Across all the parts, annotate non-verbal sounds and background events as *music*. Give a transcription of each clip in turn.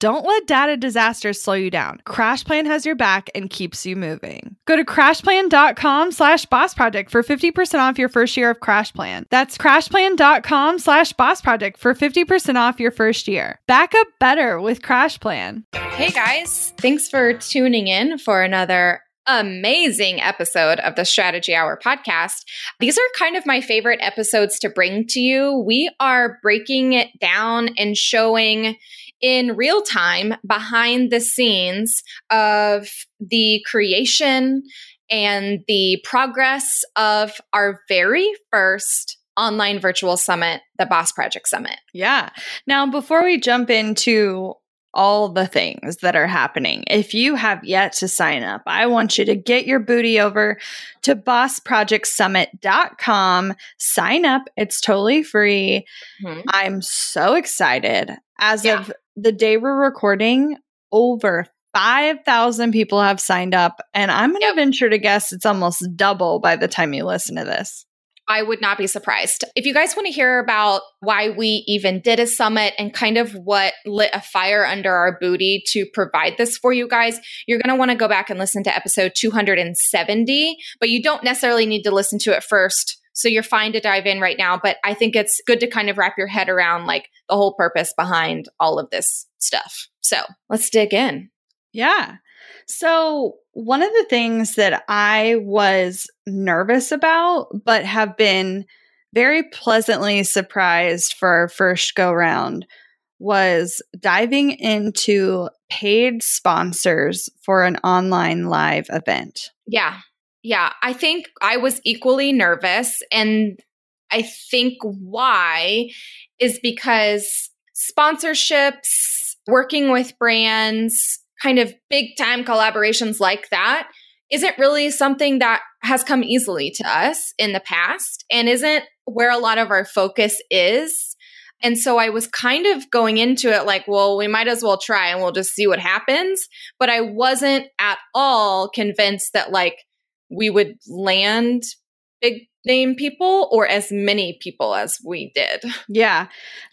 Don't let data disasters slow you down. CrashPlan has your back and keeps you moving. Go to crashplan.com slash boss project for 50% off your first year of CrashPlan. That's crashplan.com slash boss project for 50% off your first year. Back up better with CrashPlan. Hey guys, thanks for tuning in for another amazing episode of the Strategy Hour podcast. These are kind of my favorite episodes to bring to you. We are breaking it down and showing in real time behind the scenes of the creation and the progress of our very first online virtual summit, the Boss Project Summit. Yeah. Now, before we jump into all the things that are happening. If you have yet to sign up, I want you to get your booty over to bossprojectsummit.com. Sign up, it's totally free. Mm-hmm. I'm so excited. As yeah. of the day we're recording, over 5,000 people have signed up, and I'm going to venture to guess it's almost double by the time you listen to this. I would not be surprised. If you guys want to hear about why we even did a summit and kind of what lit a fire under our booty to provide this for you guys, you're going to want to go back and listen to episode 270, but you don't necessarily need to listen to it first. So you're fine to dive in right now, but I think it's good to kind of wrap your head around like the whole purpose behind all of this stuff. So let's dig in. Yeah. So, one of the things that I was nervous about, but have been very pleasantly surprised for our first go round, was diving into paid sponsors for an online live event. Yeah. Yeah. I think I was equally nervous. And I think why is because sponsorships, working with brands, kind of big time collaborations like that isn't really something that has come easily to us in the past and isn't where a lot of our focus is. And so I was kind of going into it like, well, we might as well try and we'll just see what happens. But I wasn't at all convinced that like we would land big name people or as many people as we did. Yeah.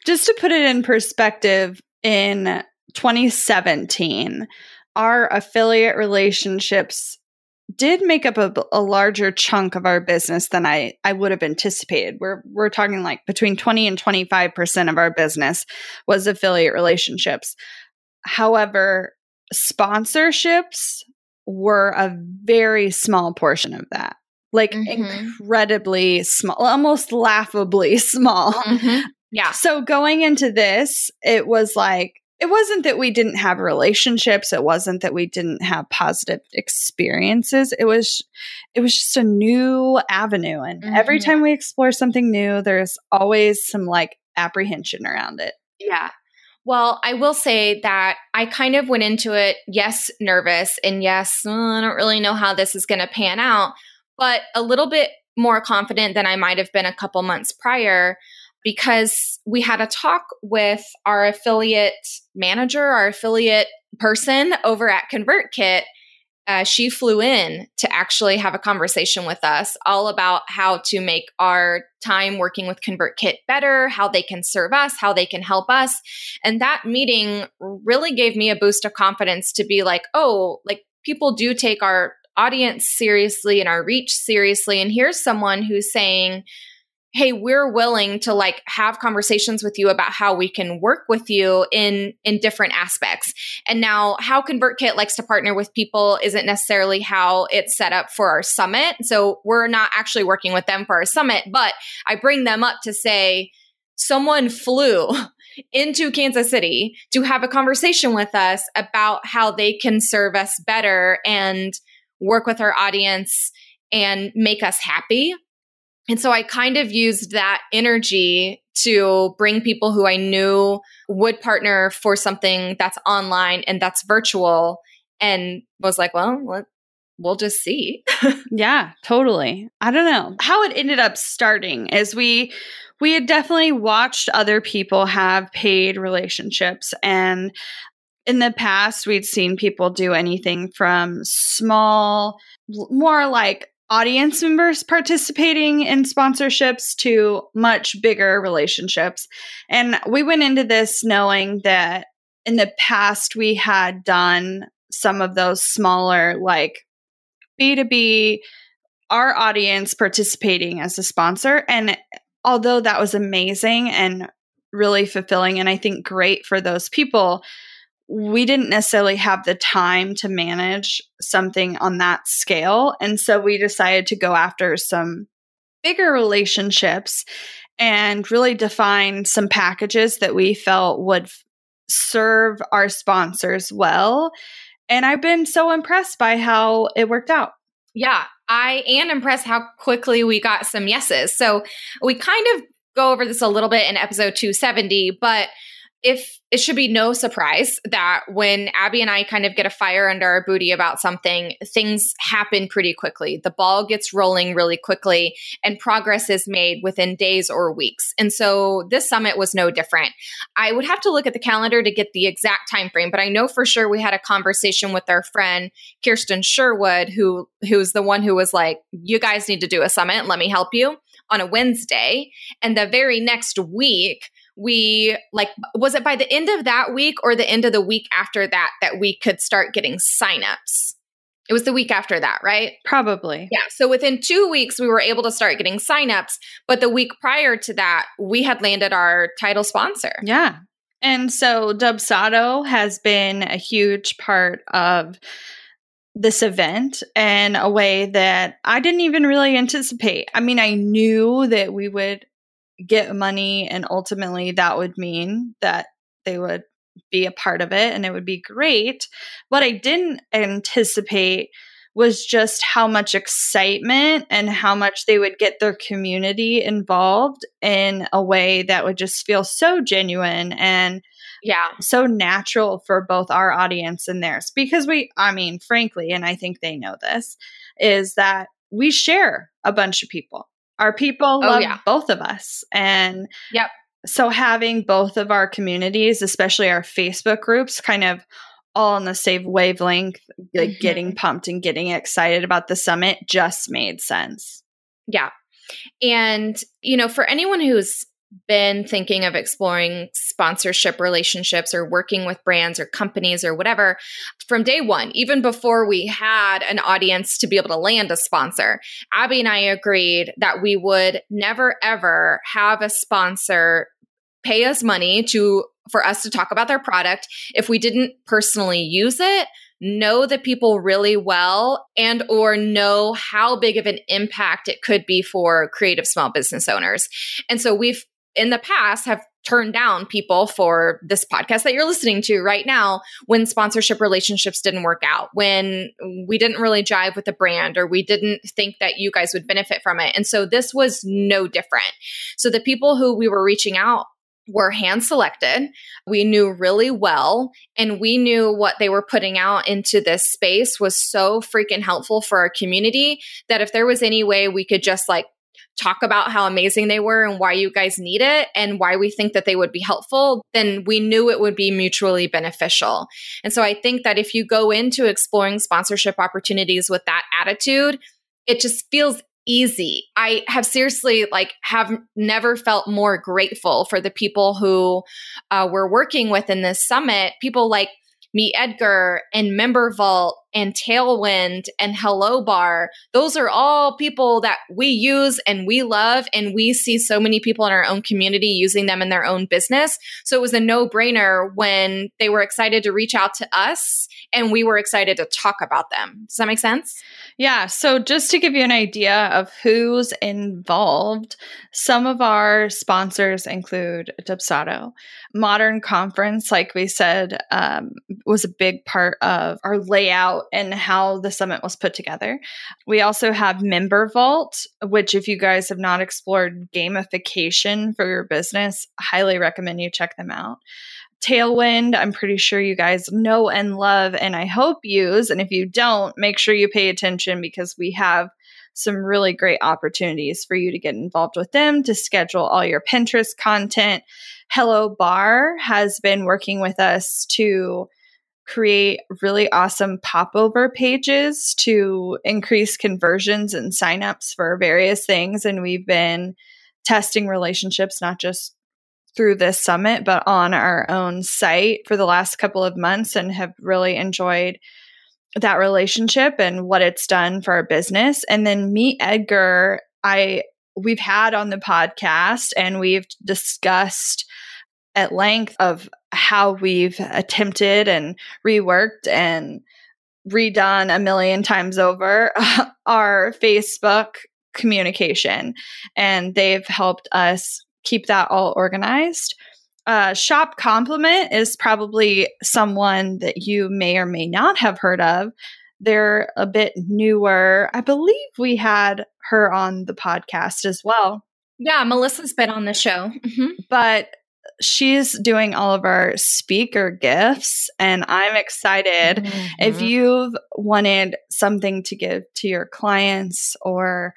Just to put it in perspective, in 2017, our affiliate relationships did make up a, a, larger chunk of our business than I, I would have anticipated. We're we're talking like between 20 and 25% of our business was affiliate relationships. However, sponsorships were a very small portion of that. Like mm-hmm. incredibly small, almost laughably *laughs* small. Mm-hmm. Yeah. So going into this, it was like it wasn't that we didn't have relationships it wasn't that we didn't have positive experiences it was it was just a new avenue and mm-hmm. every time we explore something new there's always some like apprehension around it yeah well, I will say that I kind of went into it, yes, nervous, and yes, uh, I don't really know how this is going to pan out, but a little bit more confident than I might have been a couple months prior because we had a talk with our affiliate manager, our affiliate person over at ConvertKit. Uh, she flew in to actually have a conversation with us all about how to make our time working with ConvertKit better, how they can serve us, how they can help us. And that meeting really gave me a boost of confidence to be like, oh, like people do take our audience seriously and our reach seriously. And here's someone who's saying, hey we're willing to like have conversations with you about how we can work with you in in different aspects and now how convertkit likes to partner with people isn't necessarily how it's set up for our summit so we're not actually working with them for our summit but i bring them up to say someone flew *laughs* into Kansas City to have a conversation with us about how they can serve us better and work with our audience and make us happy. And so I kind of used that energy to bring people who I knew would partner for something that's online and that's virtual and was like, well, let, we'll just see. *laughs* yeah, totally. I don't know how it ended up starting is we we had definitely watched other people have paid relationships and in the past we'd seen people do anything from small more like audience members participating in sponsorships to much bigger relationships. And we went into this knowing that in the past we had done some of those smaller like b2b our audience participating as a sponsor. And although that was amazing and really fulfilling and I think great for those people, we didn't necessarily have the time to manage something on that scale. And so we decided to go after some bigger relationships and really define some packages that we felt would serve our sponsors well. And I've been so impressed by how it worked out. Yeah, I am impressed how quickly we got some yeses. So we kind of go over this a little bit in episode 270, but if it should be no surprise that when Abby and I kind of get a fire under our booty about something, things happen pretty quickly. The ball gets rolling really quickly and progress is made within days or weeks. And so this summit was no different. I would have to look at the calendar to get the exact time frame, but I know for sure we had a conversation with our friend Kirsten Sherwood who who's the one who was like, "You guys need to do a summit, let me help you." on a Wednesday, and the very next week we like was it by the end of that week or the end of the week after that that we could start getting signups? It was the week after that right? Probably. Yeah so within two weeks we were able to start getting signups but the week prior to that we had landed our title sponsor. Yeah and so dubsado has been a huge part of this event in a way that I didn't even really anticipate. I mean, I knew that we would get money and ultimately that would mean that they would be a part of it and it would be great. What i didn't anticipate was just how much excitement and how much they would get their community involved in a way that would just feel so genuine and yeah. so natural for both our audience and theirs. Because we i mean frankly and i think they know this is that we share a bunch of people our people oh, love yeah. both of us. And yep. So having both of our communities, especially our Facebook groups, kind of all on the same wavelength, like mm-hmm. getting pumped and getting excited about the summit just made sense. Yeah. And, you know, for anyone who's been thinking of exploring sponsorship relationships or working with brands or companies or whatever from day one, even before we had an audience to be able to land a sponsor, Abby and I agreed that we would never ever have a sponsor pay us money to for us to talk about their product. If we didn't personally use it know the people really well and or know how big of an impact it could be for creative small business owners. And so we've in the past have turned down people for this podcast that you're listening to right now when sponsorship relationships didn't work out, when we didn't really jive with the brand or we didn't think that you guys would benefit from it. And so this was no different. So the people who we were reaching out were hand selected. We knew really well, and we knew what they were putting out into this space was so freaking helpful for our community that if there was any way we could just like talk about how amazing they were and why you guys need it and why we think that they would be helpful, then we knew it would be mutually beneficial. And so I think that if you go into exploring sponsorship opportunities with that attitude, it just feels easy. I have seriously like have never felt more grateful for the people who uh, we're working with in this summit. People like Meet Edgar and Member Vault and Tailwind and Hello Bar. Those are all people that we use and we love. And we see so many people in our own community using them in their own business. So it was a no brainer when they were excited to reach out to us and we were excited to talk about them. Does that make sense? Yeah. So, just to give you an idea of who's involved, some of our sponsors include Dubsado. Modern Conference, like we said, um, was a big part of our layout and how the summit was put together. We also have Member Vault, which, if you guys have not explored gamification for your business, highly recommend you check them out. Tailwind, I'm pretty sure you guys know and love, and I hope use. And if you don't, make sure you pay attention because we have some really great opportunities for you to get involved with them to schedule all your Pinterest content. Hello Bar has been working with us to create really awesome popover pages to increase conversions and signups for various things. And we've been testing relationships, not just through this summit, but on our own site for the last couple of months and have really enjoyed that relationship and what it's done for our business. And then Meet Edgar, I we've had on the podcast and we've discussed at length of how we've attempted and reworked and redone a million times over *laughs* our Facebook communication. And they've helped us keep that all organized. Uh, Shop Compliment is probably someone that you may or may not have heard of. They're a bit newer. I believe we had her on the podcast as well. Yeah, Melissa's been on the show. Mm-hmm. But she's doing all of our speaker gifts, and I'm excited. Mm-hmm. If you've wanted something to give to your clients or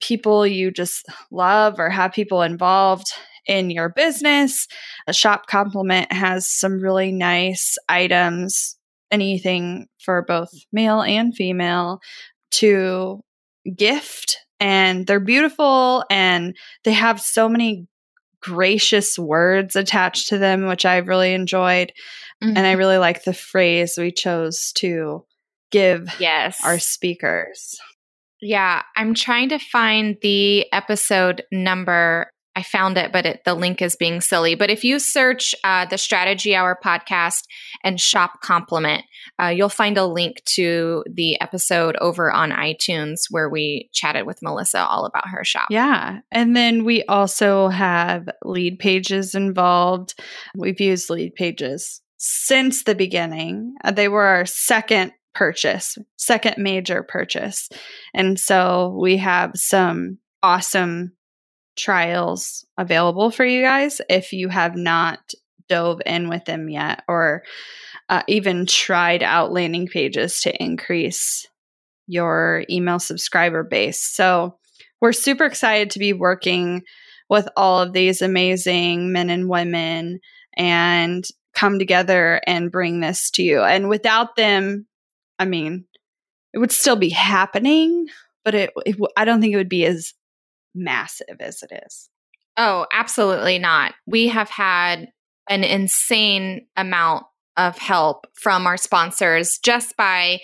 people you just love or have people involved in your business. A shop compliment has some really nice items, anything for both male and female to gift. And they're beautiful and they have so many gracious words attached to them, which I really enjoyed. Mm-hmm. And I mm-hmm. really like the phrase we chose to give yes. our speakers. Yeah, I'm trying to find the episode number. I found it, but it, the link is being silly. But if you search uh, the Strategy Hour podcast and Shop Compliment, uh, you'll find a link to the episode over on iTunes where we chatted with Melissa all about her shop. Yeah. And then we also have Leadpages involved. We've used Leadpages since the beginning. Uh, they were our second purchase, second major purchase. And so we have some awesome trials available for you guys if you have not dove in with them yet or uh, even tried out landing pages to increase your email subscriber base. So we're super excited to be working with all of these amazing men and women and come together and bring this to you. And without them, I mean, it would still be happening, but it, it I don't think it would be as massive as it is. Oh, absolutely not. We have had an insane amount of help from our sponsors just by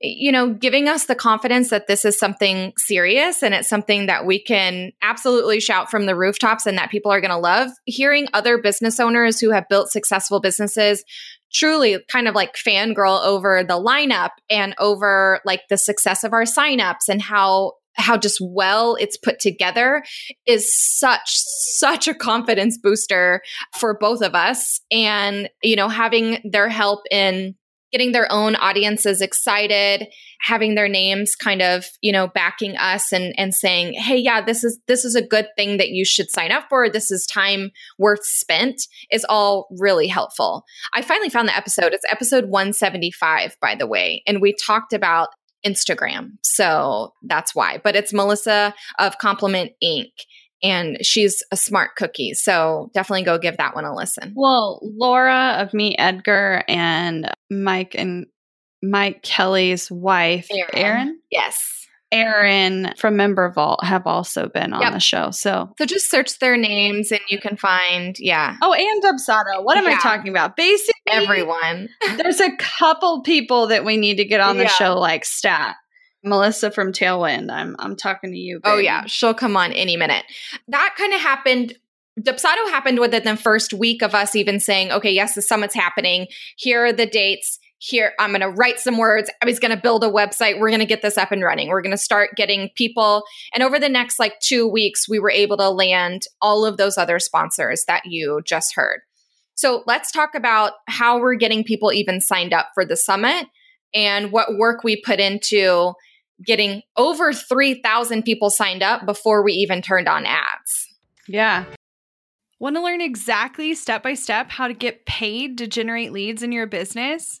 you know, giving us the confidence that this is something serious and it's something that we can absolutely shout from the rooftops and that people are going to love. Hearing other business owners who have built successful businesses truly kind of like fangirl over the lineup and over like the success of our signups and how how just well it's put together is such such a confidence booster for both of us. And you know having their help in getting their own audiences excited having their names kind of you know backing us and and saying hey yeah this is this is a good thing that you should sign up for. This is time worth spent is all really helpful. I finally found the episode. It's episode 175 by the way and we talked about instagram so that's why but it's melissa of compliment inc and she's a smart cookie. So definitely go give that one a listen. Well, Laura of Meet Edgar and Mike and Mike Kelly's wife, Erin. Yes. Erin from Member Vault have also been on Yep. the show. So, So just search their names and you can find, yeah, oh, and Dubsado. What am I talking about? Basically, everyone. *laughs* there's a couple people that we need to get on the Yeah. show, like Stat. Melissa from Tailwind. I'm I'm talking to you. Oh yeah, she'll come on any minute. That kind of happened. Dubsado happened within the first week of us even saying, okay, yes, the summit's happening. Here are the dates. Here, I'm going to write some words. I was going to build a website. We're going to get this up and running. We're going to start getting people. And over the next like two weeks, we were able to land all of those other sponsors that you just heard. So let's talk about how we're getting people even signed up for the summit and what work we put into getting over 3,000 people signed up before we even turned on ads. Yeah. Want to learn exactly step by step how to get paid to generate leads in your business?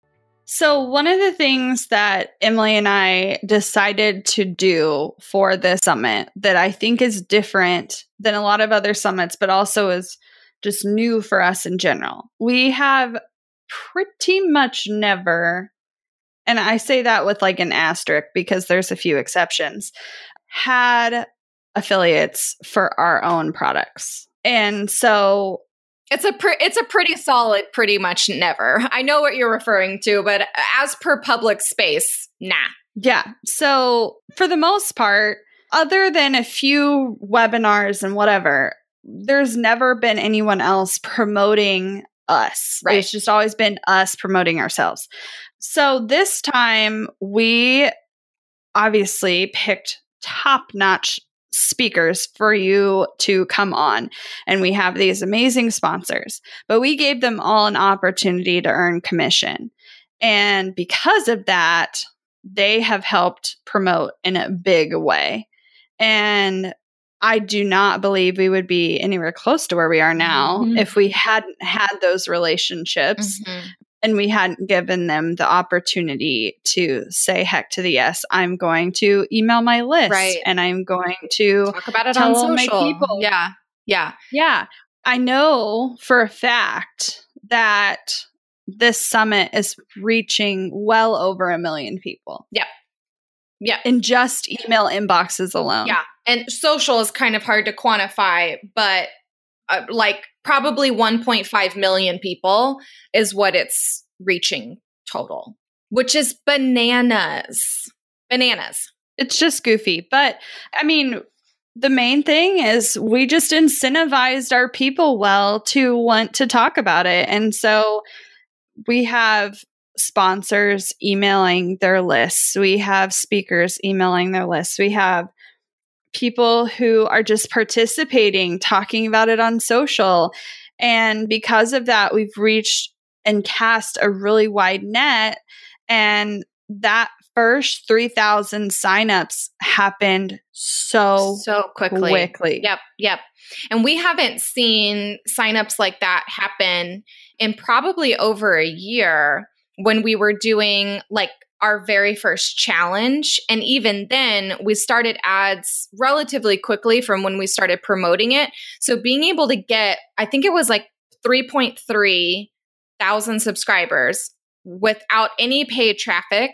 So, one of the things that Emily and I decided to do for this summit that I think is different than a lot of other summits, but also is just new for us in general, we have pretty much never, and I say that with like an asterisk because there's a few exceptions, had affiliates for our own products. And so It's a pre- it's a pretty solid pretty much never. I know what you're referring to, but as per public space, nah. Yeah. So, for the most part, other than a few webinars and whatever, there's never been anyone else promoting us. Right. It's just always been us promoting ourselves. So, this time we obviously picked top notch speakers for you to come on. And we have these amazing sponsors, but we gave them all an opportunity to earn commission. And because of that, they have helped promote in a big way. And I do not believe we would be anywhere close to where we are now mm-hmm. if we hadn't had those relationships mm-hmm and we hadn't given them the opportunity to say heck to the yes i'm going to email my list right. and i'm going to talk about it on social. people. yeah. Yeah. Yeah. I know for a fact that this summit is reaching well over a million people. Yeah yeah in just email inboxes alone. Yeah. And social is kind of hard to quantify but uh, like probably 1.5 million people is what it's reaching total, which is bananas. Bananas. It's just goofy. But I mean, the main thing is we just incentivized our people well to want to talk about it. And so we have sponsors emailing their lists, we have speakers emailing their lists, we have people who are just participating, talking about it on social. And because of that, we've reached and cast a really wide net. And that first 3,000 signups happened so, so quickly. quickly. Yep. Yep. And we haven't seen signups like that happen in probably over a year when we were doing like our very first challenge. And even then, we started ads relatively quickly from when we started promoting it. So being able to get, I think it was like 3.3 thousand subscribers without any paid traffic,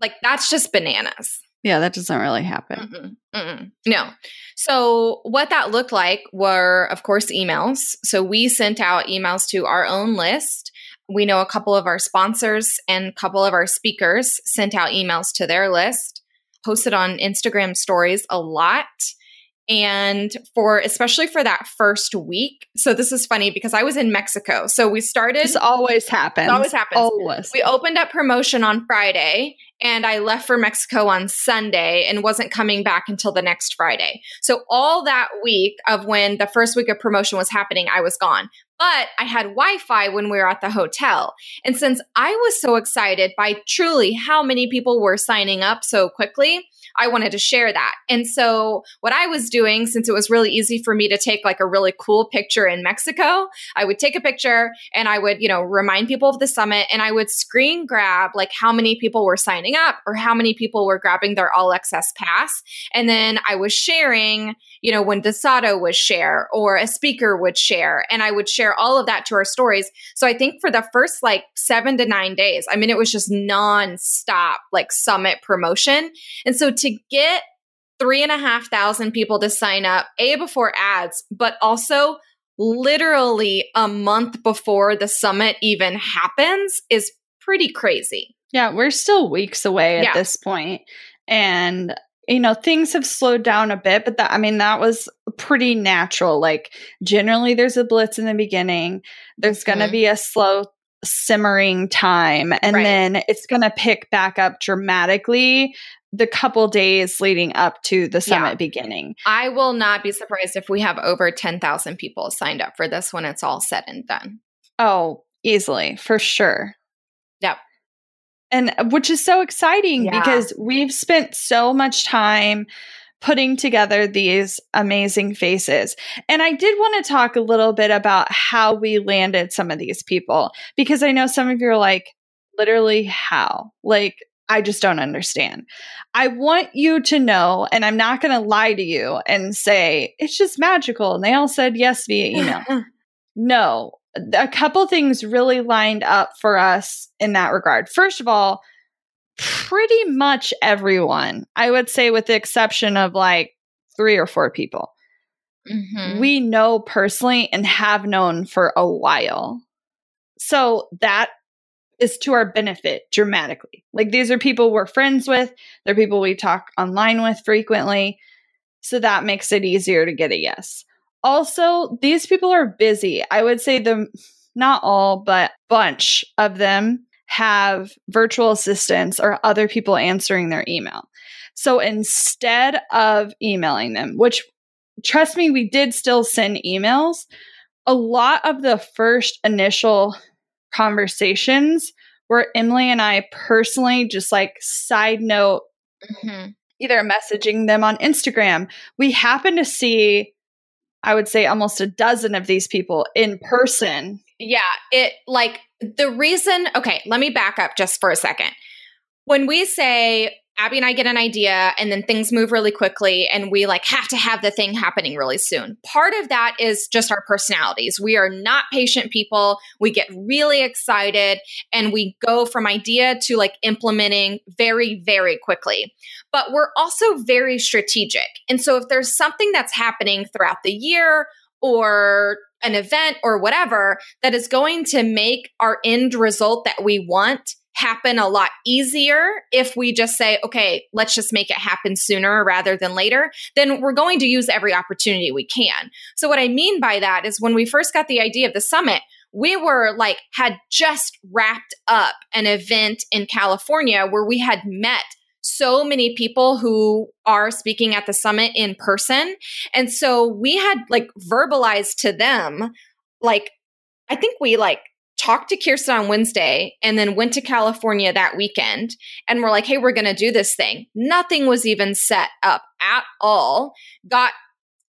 like that's just bananas. Yeah, that doesn't really happen. Mm-mm, mm-mm, no. So, what that looked like were, of course, emails. So, we sent out emails to our own list we know a couple of our sponsors and a couple of our speakers sent out emails to their list, posted on Instagram stories a lot. And for especially for that first week. So this is funny because I was in Mexico. So we started. This always happens. always happens. Always. We opened up promotion on Friday and I left for Mexico on Sunday and wasn't coming back until the next Friday. So all that week of when the first week of promotion was happening, I was gone but I had Wi Fi when we were at the hotel. And since I was so excited by truly how many people were signing up so quickly, I wanted to share that. And so, what I was doing, since it was really easy for me to take like a really cool picture in Mexico, I would take a picture and I would, you know, remind people of the summit and I would screen grab like how many people were signing up or how many people were grabbing their all access pass. And then I was sharing, you know, when Dubsado would share or a speaker would share, and I would share all of that to our stories. So I think for the first like seven to nine days, I mean, it was just nonstop like summit promotion. And so to get three and a half thousand people to sign up, A, before ads, but also literally a month before the summit even happens is pretty crazy. Yeah, we're still weeks away at yeah. this point. And you know things have slowed down a bit but that i mean that was pretty natural like generally there's a blitz in the beginning there's mm-hmm. going to be a slow simmering time and right. then it's going to pick back up dramatically the couple days leading up to the summit yeah. beginning. I will not be surprised if we have over 10,000 people signed up for this when it's all said and done. Oh, easily, for sure. Yep. And uh, which is so exciting yeah. because we've spent so much time putting together these amazing faces. And I did want to talk a little bit about how we landed some of these people because I know some of you are like, literally, how? Like, I just don't understand. I want you to know, and I'm not going to lie to you and say it's just magical. And they all said yes via *laughs* email. no, a couple things really lined up for us in that regard. First of all, pretty much everyone, I would say, with the exception of like three or four people, mm-hmm. we know personally and have known for a while. So that is to our benefit dramatically. Like these are people we're friends with, they're people we talk online with frequently. So that makes it easier to get a yes. Also, these people are busy. I would say the not all, but bunch of them have virtual assistants or other people answering their email. So instead of emailing them, which trust me, we did still send emails, a lot of the first initial conversations where Emily and I personally just like side note, mm-hmm. either messaging them on Instagram. We happen to see, I would say, almost a dozen of these people in person. Yeah. It like the reason, okay, let me back up just for a second. When we say Abby and I get an idea and then things move really quickly and we like have to have the thing happening really soon. Part of that is just our personalities. We are not patient people. We get really excited and we go from idea to like implementing very, very quickly. But we're also very strategic. And so if there's something that's happening throughout the year or an event or whatever that is going to make our end result that we want happen a lot easier if we just say, okay, let's just make it happen sooner rather than later, then we're going to use every opportunity we can. So, what I mean by that is when we first got the idea of the summit, we were like, had just wrapped up an event in California where we had met so many people who are speaking at the summit in person. And so we had like verbalized to them, like, I think we like talked to Kirsten on Wednesday and then went to California that weekend and we're like, hey, we're going to do this thing. Nothing was even set up at all. Got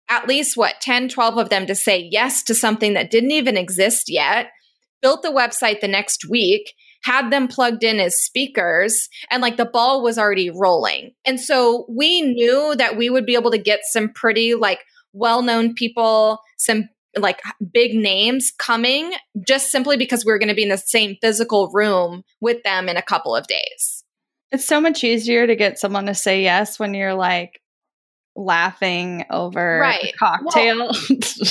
at least what 10, 12 of them to say yes to something that didn't even exist yet. Built the website the next week, had them plugged in as speakers, and like the ball was already rolling. And so we knew that we would be able to get some pretty like well known people, some like big names coming just simply because we are going to be in the same physical room with them in a couple of days. It's so much easier to get someone to say yes when you're like laughing over right. cocktail. Well,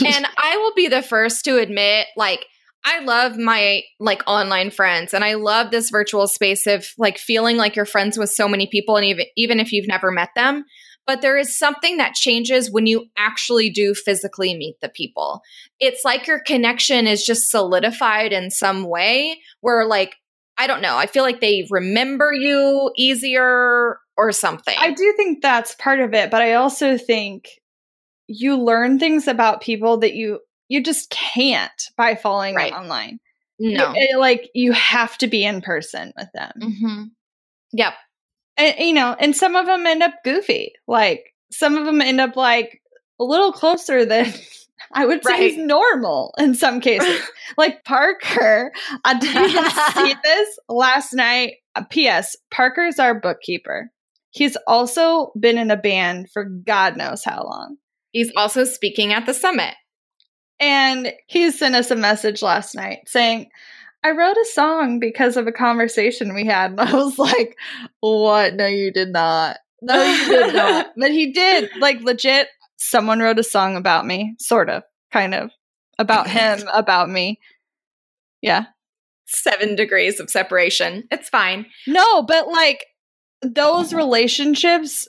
and *laughs* I will be the first to admit like I love my like online friends and I love this virtual space of like feeling like you're friends with so many people and even even if you've never met them but there is something that changes when you actually do physically meet the people. It's like your connection is just solidified in some way where, like, I don't know, I feel like they remember you easier or something. I do think that's part of it, but I also think you learn things about people that you you just can't by following right. them online. No, you, like you have to be in person with them. Mm-hmm. Yep, and you know, and some of them end up goofy. Like some of them end up like a little closer than *laughs* I would say right. is normal in some cases. *laughs* like Parker, I didn't see this last night. Uh, P.S. Parker's our bookkeeper. He's also been in a band for God knows how long. He's also speaking at the summit. And he sent us a message last night saying, I wrote a song because of a conversation we had. And I was *laughs* like, what? No, you did not. No, you did not. *laughs* but he did. Like, legit, someone wrote a song about me, sort of, kind of, about him, about me. Yeah. Seven degrees of separation. It's fine. No, but like those relationships,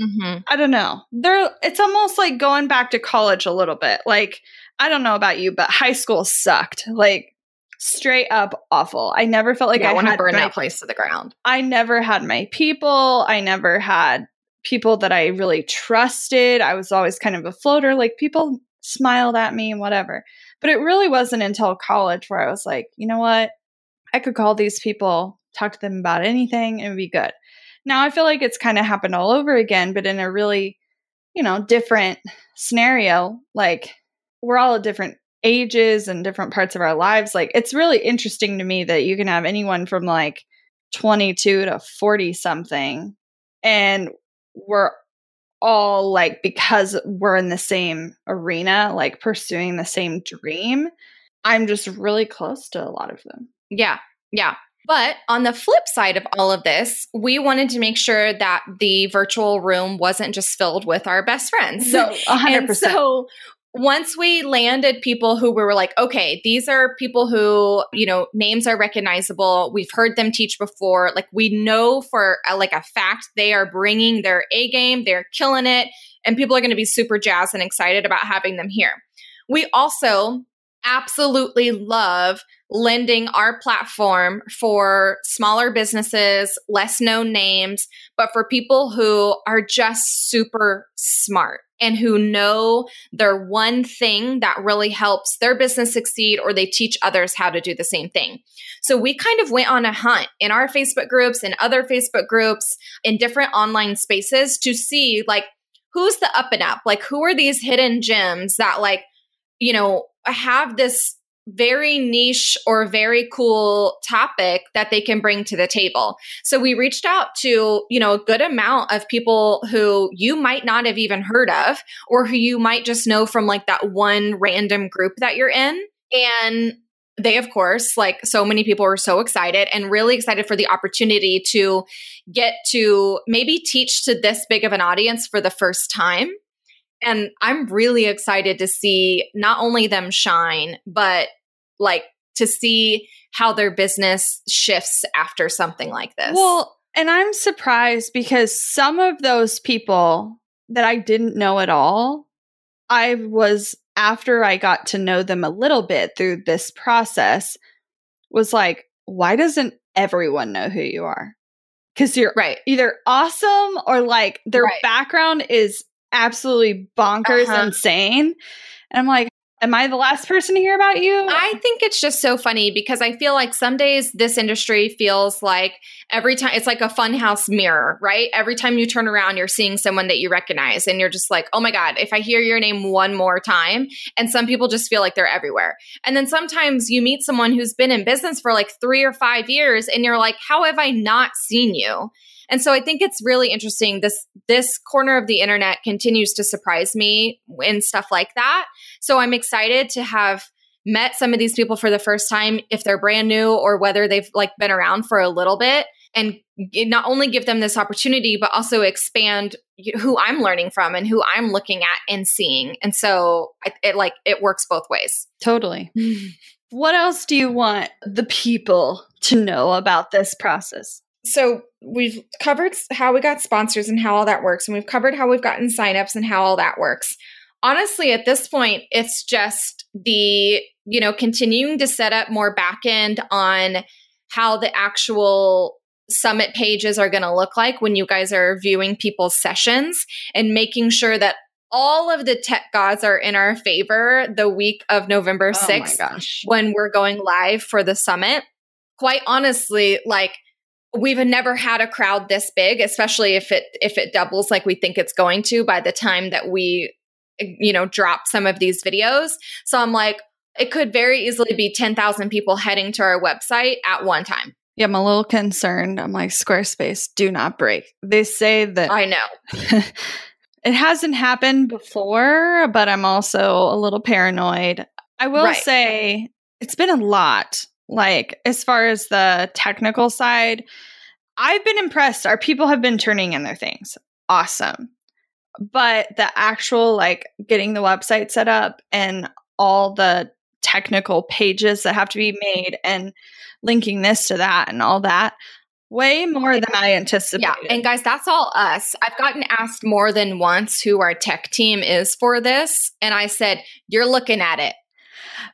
mm-hmm. I don't know. They're, it's almost like going back to college a little bit. Like, I don't know about you, but high school sucked. Like, straight up awful. I never felt like yeah, I, want to burn my, that place to the ground. I never had my people. I never had people that I really trusted. I was always kind of a floater. Like people smiled at me and whatever. But it really wasn't until college where I was like, you know what? I could call these people, talk to them about anything, and be good. Now I feel like it's kind of happened all over again, but in a really, you know, different scenario. Like we're all at different ages and different parts of our lives like it's really interesting to me that you can have anyone from like 22 to 40 something and we're all like because we're in the same arena like pursuing the same dream i'm just really close to a lot of them yeah yeah but on the flip side of all of this, we wanted to make sure that the virtual room wasn't just filled with our best friends. So, *laughs* 100%. And so once we landed people who we were like, okay, these are people who, you know, names are recognizable. We've heard them teach before. Like we know for a, like a fact they are bringing their A game, they're killing it, and people are going to be super jazzed and excited about having them here. We also absolutely love lending our platform for smaller businesses, less known names, but for people who are just super smart and who know their one thing that really helps their business succeed or they teach others how to do the same thing. So we kind of went on a hunt in our Facebook groups and other Facebook groups in different online spaces to see like who's the up and up? Like who are these hidden gems that like, you know, have this very niche or very cool topic that they can bring to the table. So we reached out to, you know, a good amount of people who you might not have even heard of or who you might just know from like that one random group that you're in. And they of course like so many people were so excited and really excited for the opportunity to get to maybe teach to this big of an audience for the first time and I'm really excited to see not only them shine, but like to see how their business shifts after something like this. Well, and I'm surprised because some of those people that I didn't know at all, I was after I got to know them a little bit through this process, was like, why doesn't everyone know who you are? Because you're right. either awesome or like their right. background is absolutely bonkers uh-huh. insane. And I'm like, Am I the last person to hear about you? I think it's just so funny because I feel like some days this industry feels like every time it's like a funhouse mirror, right? Every time you turn around, you're seeing someone that you recognize and you're just like, oh my God, if I hear your name one more time. And some people just feel like they're everywhere. And then sometimes you meet someone who's been in business for like three or five years and you're like, how have I not seen you? And so I think it's really interesting. This this corner of the internet continues to surprise me in stuff like that. So I'm excited to have met some of these people for the first time if they're brand new or whether they've like been around for a little bit and not only give them this opportunity but also expand who i'm learning from and who i'm looking at and seeing and so it, it like it works both ways totally *laughs* what else do you want the people to know about this process so we've covered how we got sponsors and how all that works and we've covered how we've gotten signups and how all that works honestly at this point it's just the you know continuing to set up more back end on how the actual summit pages are going to look like when you guys are viewing people's sessions and making sure that all of the tech gods are in our favor the week of November 6th oh when we're going live for the summit. Quite honestly, like we've never had a crowd this big especially if it if it doubles like we think it's going to by the time that we you know drop some of these videos. So i'm like it could very easily be 10,000 people heading to our website at one time. Yeah i'm a little concerned. I'm like squarespace do not break. They say that i know. *laughs* it hasn't happened before but i'm also a little paranoid. I will right. say it's been a lot like, as far as the technical side, I've been impressed. Our people have been turning in their things. Awesome. But the actual, like, getting the website set up and all the technical pages that have to be made and linking this to that and all that, way more than I anticipated. Yeah. And guys, that's all us. I've gotten asked more than once who our tech team is for this. And I said, You're looking at it.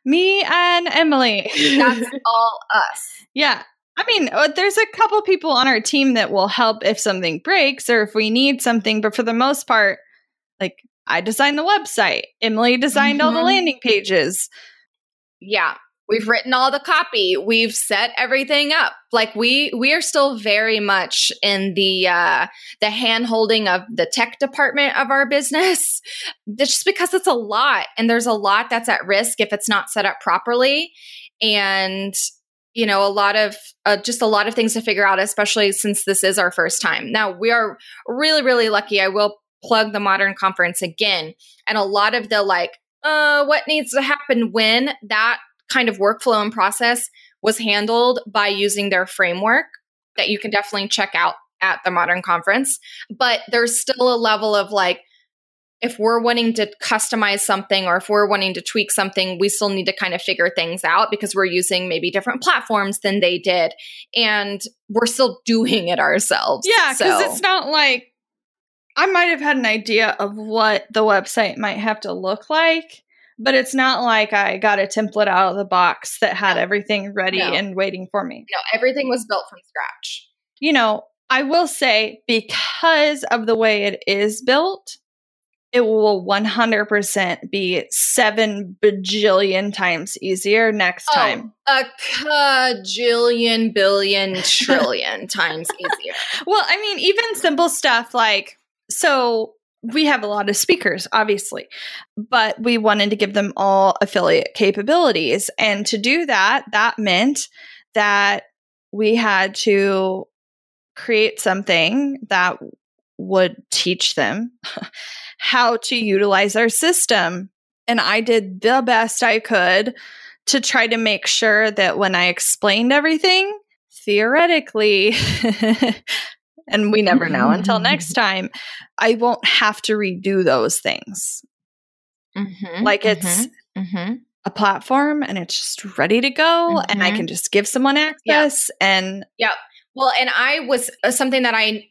Me and Emily. That's *laughs* all us. Yeah. I mean, uh, there's a couple people on our team that will help if something breaks or if we need something, but for the most part, like I designed the website, Emily designed mm-hmm. all the mm-hmm. landing pages. Yeah. We've written all the copy. We've set everything up. Like we we are still very much in the uh the hand holding of the tech department of our business. it's *laughs* Just because it's a lot and there's a lot that's at risk if it's not set up properly. And you know, a lot of uh, just a lot of things to figure out, especially since this is our first time. Now, we are really, really lucky. I will plug the modern conference again. And a lot of the like, uh, what needs to happen when that kind of workflow and process was handled by using their framework that you can definitely check out at the modern conference but there's still a level of like if we're wanting to customize something or if we're wanting to tweak something we still need to kind of figure things out because we're using maybe different platforms than they did and we're still *laughs* doing it ourselves yeah because so. it's not like i might have had an idea of what the website might have to look like but it's not like I got a template out of the box that had everything ready No. and waiting for me. No, everything was built from scratch. You know, I will say because of the way it is built, it will 100% be seven bajillion times easier next oh, time. Oh, a cajillion, billion, trillion *laughs* times easier. Well, I mean, even simple stuff like so we have a lot of speakers, obviously, but we wanted to give them all affiliate capabilities. And to do that, that meant that we had to create something that would teach them *laughs* how to utilize our system. And I did the best I could to try to make sure that when I explained everything, theoretically, *laughs* and we never know until next time, I won't have to redo those things. Mhm, Like it's mhm, mhm. a platform and it's just ready to go, and I can just give someone access. And yeah Well, and I was uh, something that I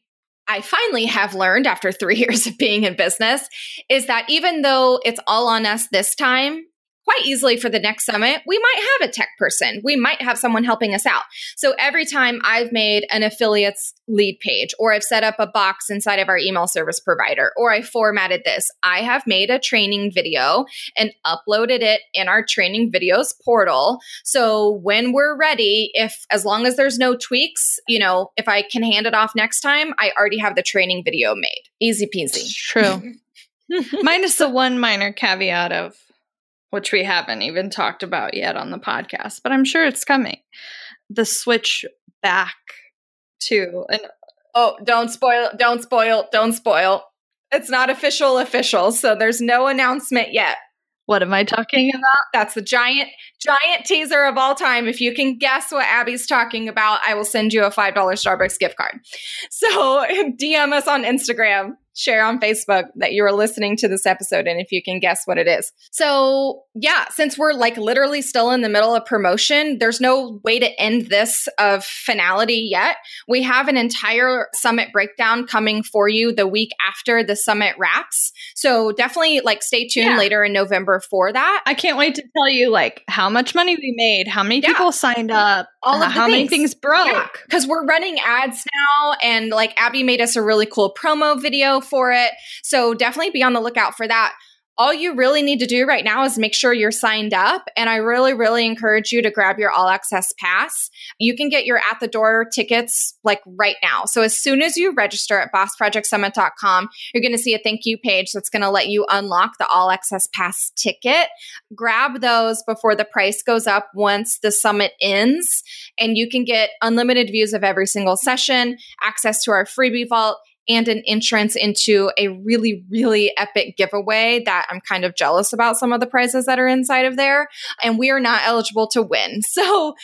I finally have learned after 3 *laughs* years of being in business is that even though it's all on us this time, quite easily for the next summit, we might have a tech person. We might have someone helping us out. So every time I've made an affiliate's lead page or I've set up a box inside of our email service provider or I formatted this, I have made a training video and uploaded it in our training videos portal so when we're ready, if as long as there's no tweaks, you know, if I can hand it off next time, I already have the training video made. Easy peasy. it's true. *laughs* Minus the one minor caveat of which we haven't even talked about yet on the podcast, but I'm sure it's coming. The switch back to an oh, don't spoil, don't spoil, don't spoil. It's not official official, so there's no announcement yet. what am I talking about? That's the giant, giant teaser of all time. If you can guess what Abby's talking about, I will send you a $5 Starbucks gift card. So *laughs* DM us on Instagram, share on Facebook that you are listening to this episode, and if you can guess what it is. So, yeah, since we're like literally still in the middle of promotion, there's no way to end this of finality yet. We have an entire summit breakdown coming for you the week after the summit wraps. So, definitely like stay tuned Yeah. later in November for that. I can't wait to tell you like how much money we made, how many Yeah. people signed up, All of uh, the how many things. things broke. because we're running ads now, and like Abby made us a really cool promo video for it. So definitely be on the lookout for that. All you really need to do right now is make sure you're signed up. And I really, really encourage you to grab your all access pass. You can get your at the door tickets like right now. So as soon as you register at bossprojectsummit.com, you're going to see a thank you page that's going to let you unlock the all access pass ticket. Grab those before the price goes up once the summit ends and you can get unlimited views of every single session, access to our freebie vault, and an entrance into a really, really epic giveaway that I'm kind of jealous about some of the prizes that are inside of there. And we are not eligible to win. *laughs* So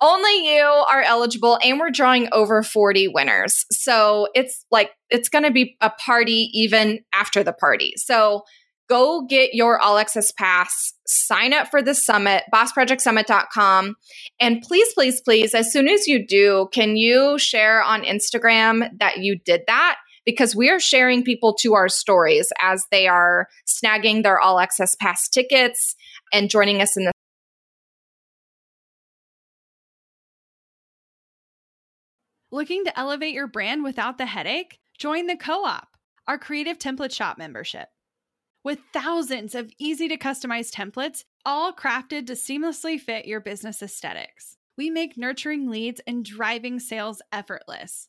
only you are eligible, and we're drawing over 40 winners. So it's like, it's going to be a party even after the party. So go get your all access pass, sign up for the summit, bossprojectsummit.com. And please, please, please, as soon as you do, can you share on Instagram that you did that? Because we are sharing people to our stories as they are snagging their all access pass tickets and joining us in the Looking to elevate your brand without the headache? Join the Co op, our creative template shop membership. With thousands of easy to customize templates, all crafted to seamlessly fit your business aesthetics, we make nurturing leads and driving sales effortless.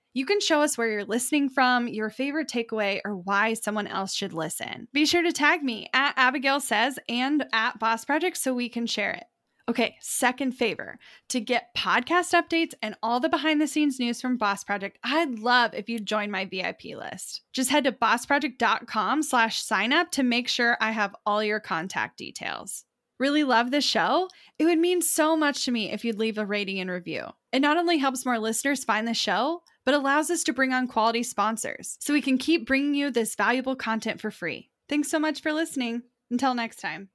You can show us where you're listening from, your favorite takeaway, or why someone else should listen. Be sure to tag me at Abigail Says and at Boss Project so we can share it. Okay, second favor to get podcast updates and all the behind the scenes news from Boss Project, I'd love if you'd join my VIP list. Just head to bossproject.com slash sign up to make sure I have all your contact details. Really love the show, it would mean so much to me if you'd leave a rating and review. It not only helps more listeners find the show, but allows us to bring on quality sponsors so we can keep bringing you this valuable content for free. Thanks so much for listening. Until next time.